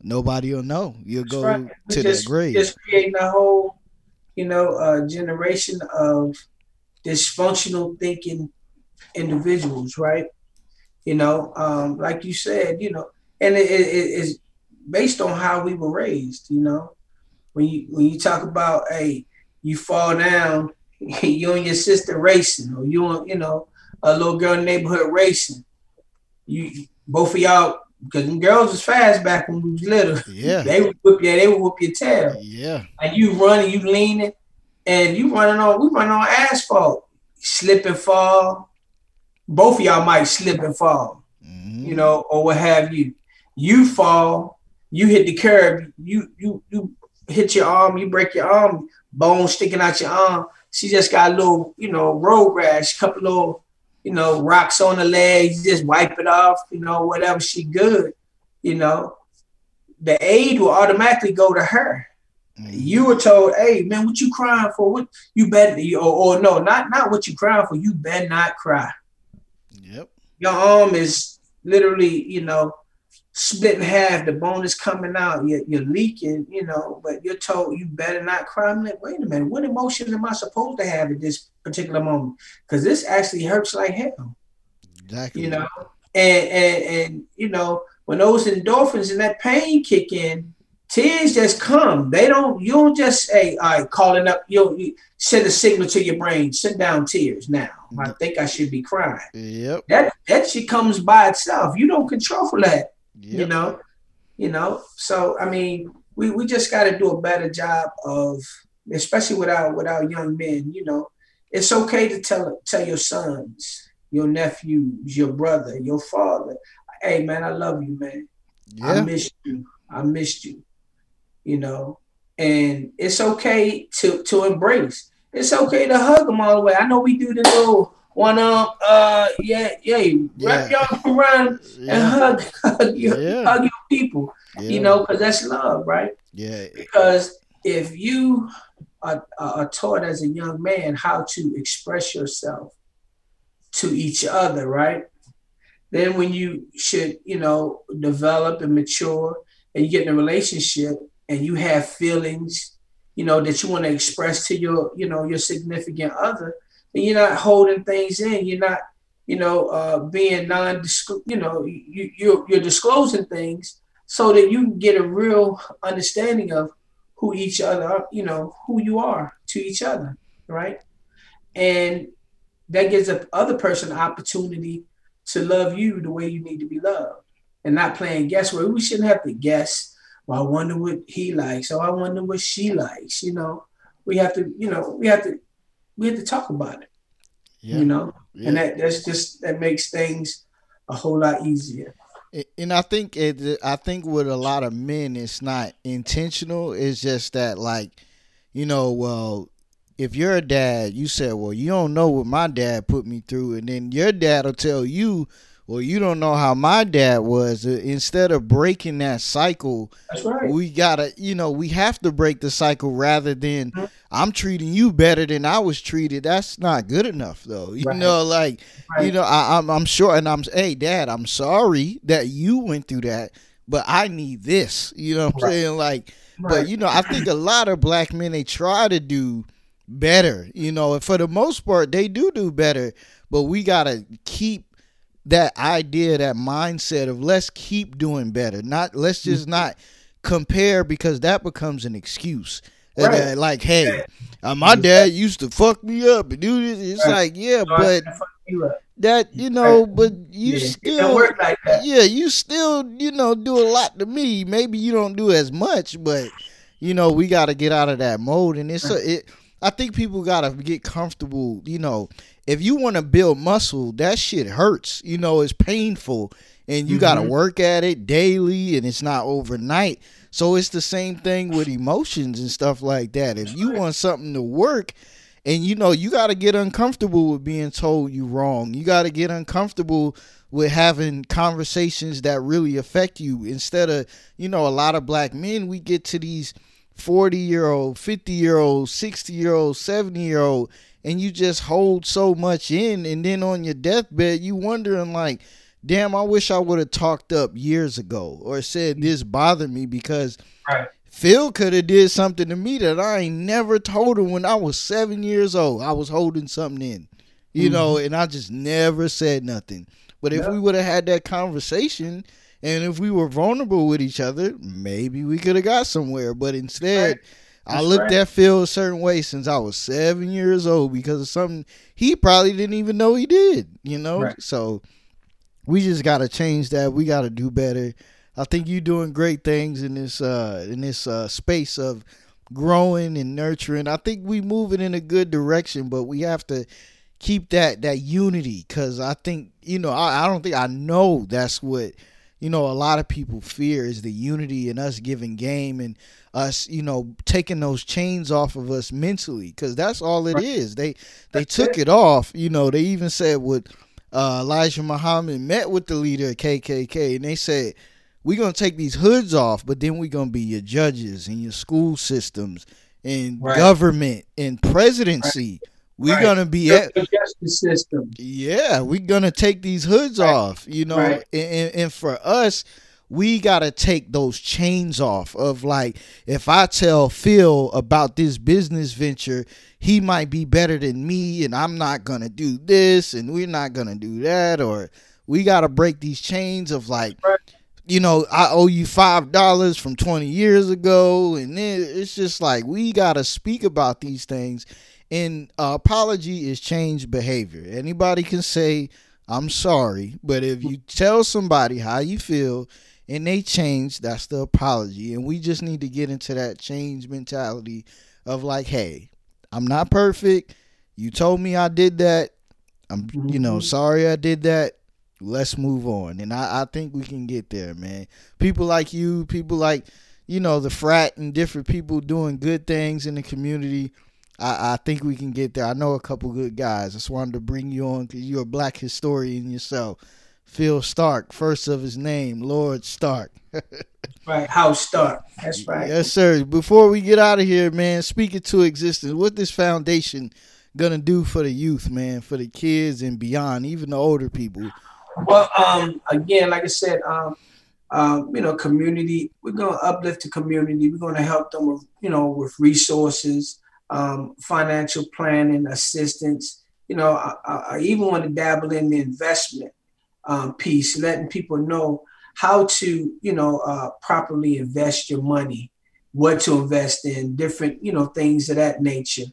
nobody will know you'll That's go right. To just, that grave Just creating a whole, you know, uh, generation of dysfunctional thinking individuals, right? You know, um, like you said, you know, and it, it, it is based on how we were raised. You know, when you when you talk about, hey, you fall down, [laughs] you and your sister racing, or you and you know a little girl in the neighborhood racing. You both of y'all, because them girls was fast back when we was little. yeah [laughs] They would whip your, they would whoop your tail, yeah and you running, you leaning, and you running on. We running on asphalt, slip and fall. Both of y'all might slip and fall, Mhm. you know, or what have you. You fall, you hit the curb, you you you hit your arm, you break your arm, bone sticking out your arm. She just got a little, you know, road rash, couple little, you know, rocks on the legs. You just wipe it off, you know, whatever. She good, you know. The aid will automatically go to her. Mhm. You were told, "Hey, man, what you crying for? What you better?" Or, or no, not not what you crying for. You better not cry. yep Your arm is literally, you know, split in half. The bone is coming out. You're, you're leaking, you know. But you're told you better not cry. I'm like, wait a minute. What emotion am I supposed to have at this particular moment? Because this actually hurts like hell exactly you know and and and you know when those endorphins and that pain kick in tears just come they don't you don't just say all right calling up you, you send a signal to your brain send down tears now i mm-hmm. think i should be crying yep that that shit comes by itself you don't control for that yep. you know you know? So i mean we, we just got to do a better job of especially with our with our young men you know? It's okay to tell tell your sons your nephews your brother your father hey man i love you man. I yeah. missed you. I missed you you know? And it's okay to to embrace. It's okay to hug them all the way. I know we do the little one um uh yeah yeah wrap Yeah. your arm around and hug, [laughs] hug, your, Yeah. hug your people, yeah you know, because that's love, right? yeah Because if you are, are taught as a young man how to express yourself to each other, right? Then when you should, you know, develop and mature and you get in a relationship and you have feelings, you know, that you want to express to your, you know, your significant other, you're not holding things in. You're not, you know, uh, being non, you know, you, you're, you're disclosing things so that you can get a real understanding of who each other, you know, who you are to each other, right? And that gives the other person an opportunity to love you the way you need to be loved, and not playing guesswork. We shouldn't have to guess. Well, I wonder what he likes. Oh, I wonder what she likes. You know, we have to, you know, we have to, we have to talk about it. Yeah. You know, yeah. and that that's just that makes things a whole lot easier. And I think it, I think with a lot of men, it's not intentional. It's just that, like, you know, well, if you're a dad, you said, well, you don't know what my dad put me through, and then your dad will tell you, well, you don't know how my dad was. Uh, instead of breaking that cycle, right. we gotta, you know, we have to break the cycle rather than mm-hmm. I'm treating you better than I was treated. That's not good enough, though. You right. know, like, right. you know, I, I'm, I'm sure, and I'm, hey, Dad, I'm sorry that you went through that, but I need this. You know what I'm saying? Like, but you know, I think a lot of black men they try to do better. You know, and for the most part, they do do better, but we gotta keep that idea, that mindset of let's keep doing better. Not let's just mm-hmm. not compare because that becomes an excuse. Right. like, hey, uh, my dad used to fuck me up and do this. It's right. like, yeah, but that you know, but you yeah, still like Yeah, you still you know do a lot to me. Maybe you don't do as much, but you know we got to get out of that mode. And it's a, it. I think people got to get comfortable. You know, if you want to build muscle, that shit hurts. You know, it's painful and you mm-hmm. got to work at it daily and it's not overnight. So it's the same thing with emotions and stuff like that. If you want something to work, and you know, you got to get uncomfortable with being told you wrong. You got to get uncomfortable with having conversations that really affect you instead of, you know, a lot of black men we get to these 40 year old, 50 year old, 60 year old, 70 year old and you just hold so much in and then on your deathbed you wondering like damn i wish i would have talked up years ago or said this bothered me because right. phil could have did something to me that i ain't never told him when i was seven years old i was holding something in you mm-hmm. know and i just never said nothing but if we would have had that conversation and if we were vulnerable with each other maybe we could have got somewhere but instead right I looked right. at Phil a certain way since I was seven years old because of something he probably didn't even know he did, you know? Right. So we just gotta change that. We gotta do better. I think you're doing great things in this uh in this uh space of growing and nurturing. I think we moving in a good direction, but we have to keep that that unity because I think you know I, I don't think I know that's what you know a lot of people fear is the unity and us giving game and us you know taking those chains off of us mentally because that's all it is. they they that's took it. it. off you know they even said what uh, elijah muhammad met with the leader of kkk and they said we're gonna take these hoods off but then we're gonna be your judges and your school systems and right. government and presidency right we're right. gonna be at the justice system. Yeah, we're gonna take these hoods right. off, you know, right. and, and for us, we gotta take those chains off of like if I tell Phil about this business venture, he might be better than me, and I'm not gonna do this, and we're not gonna do that, or we gotta break these chains of like you know, I owe you five dollars from twenty years ago, and then it's just like we gotta speak about these things and uh, apology is change behavior. Anybody can say, I'm sorry, but if you tell somebody how you feel and they change, that's the apology. And we just need to get into that change mentality of like, hey, I'm not perfect. You told me I did that. I'm, you know, mm-hmm. sorry I did that. Let's move on. And I, I think we can get there, man. People like you, people like, you know, the frat and different people doing good things in the community I, I think we can get there. I know a couple good guys. I just wanted to bring you on because you're a black historian yourself. Phil Stark, first of his name, Lord Stark. [laughs] right, House Stark. That's right. Yes, sir. Before we get out of here, man, speaking to existence, what this foundation gonna do for the youth, man, for the kids and beyond, even the older people? Well, um, again, like I said, um, um, you know, community. We're gonna uplift the community. We're gonna help them with, you know, with resources um, financial planning assistance. You know, I, I, even want to dabble in the investment um, piece, letting people know how to, you know, uh, properly invest your money, what to invest in, different, you know, things of that nature.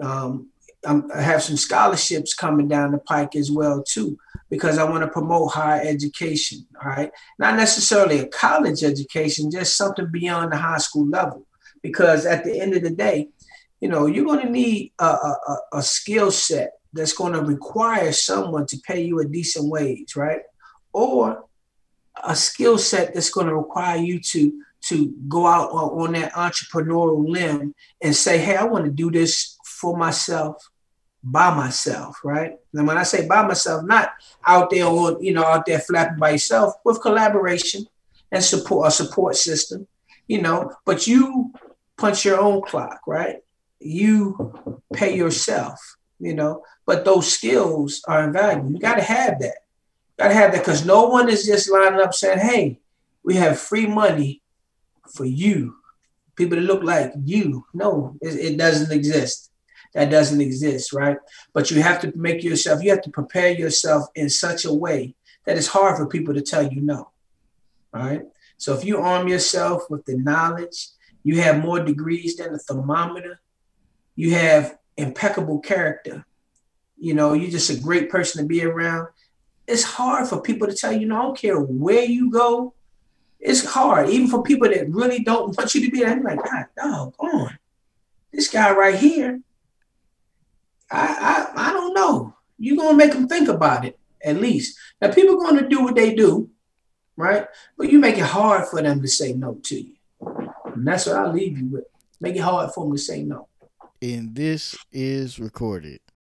Um, i have some scholarships coming down the pike as well too, because I want to promote higher education. All right, not necessarily a college education, just something beyond the high school level. Because at the end of the day, you know, you're going to need a, a, a skill set that's going to require someone to pay you a decent wage, right? Or a skill set that's going to require you to to go out on that entrepreneurial limb and say, hey, I want to do this for myself, by myself, right? And when I say by myself, not out there on, you know, out there flapping by yourself, with collaboration and support a support system, you know, but you punch your own clock, right? You pay yourself, you know, but those skills are invaluable. You gotta have that. You gotta have that because no one is just lining up saying, hey, we have free money for you. People that look like you. No, it, it doesn't exist. That doesn't exist, right? But you have to make yourself, you have to prepare yourself in such a way that it's hard for people to tell you no. All right. So if you arm yourself with the knowledge, you have more degrees than a thermometer, you have impeccable character, you know, you're just a great person to be around. It's hard for people to tell you, no, I don't care where you go, it's hard, even for people that really don't want you to be there. I'm like, God, dog, on. This guy right here, I, I, I don't know. You're gonna make them think about it at least. Now, people are gonna do what they do, right? But you make it hard for them to say no to you, and that's what I'll leave you with. Make it hard for them to say no. And this is recorded.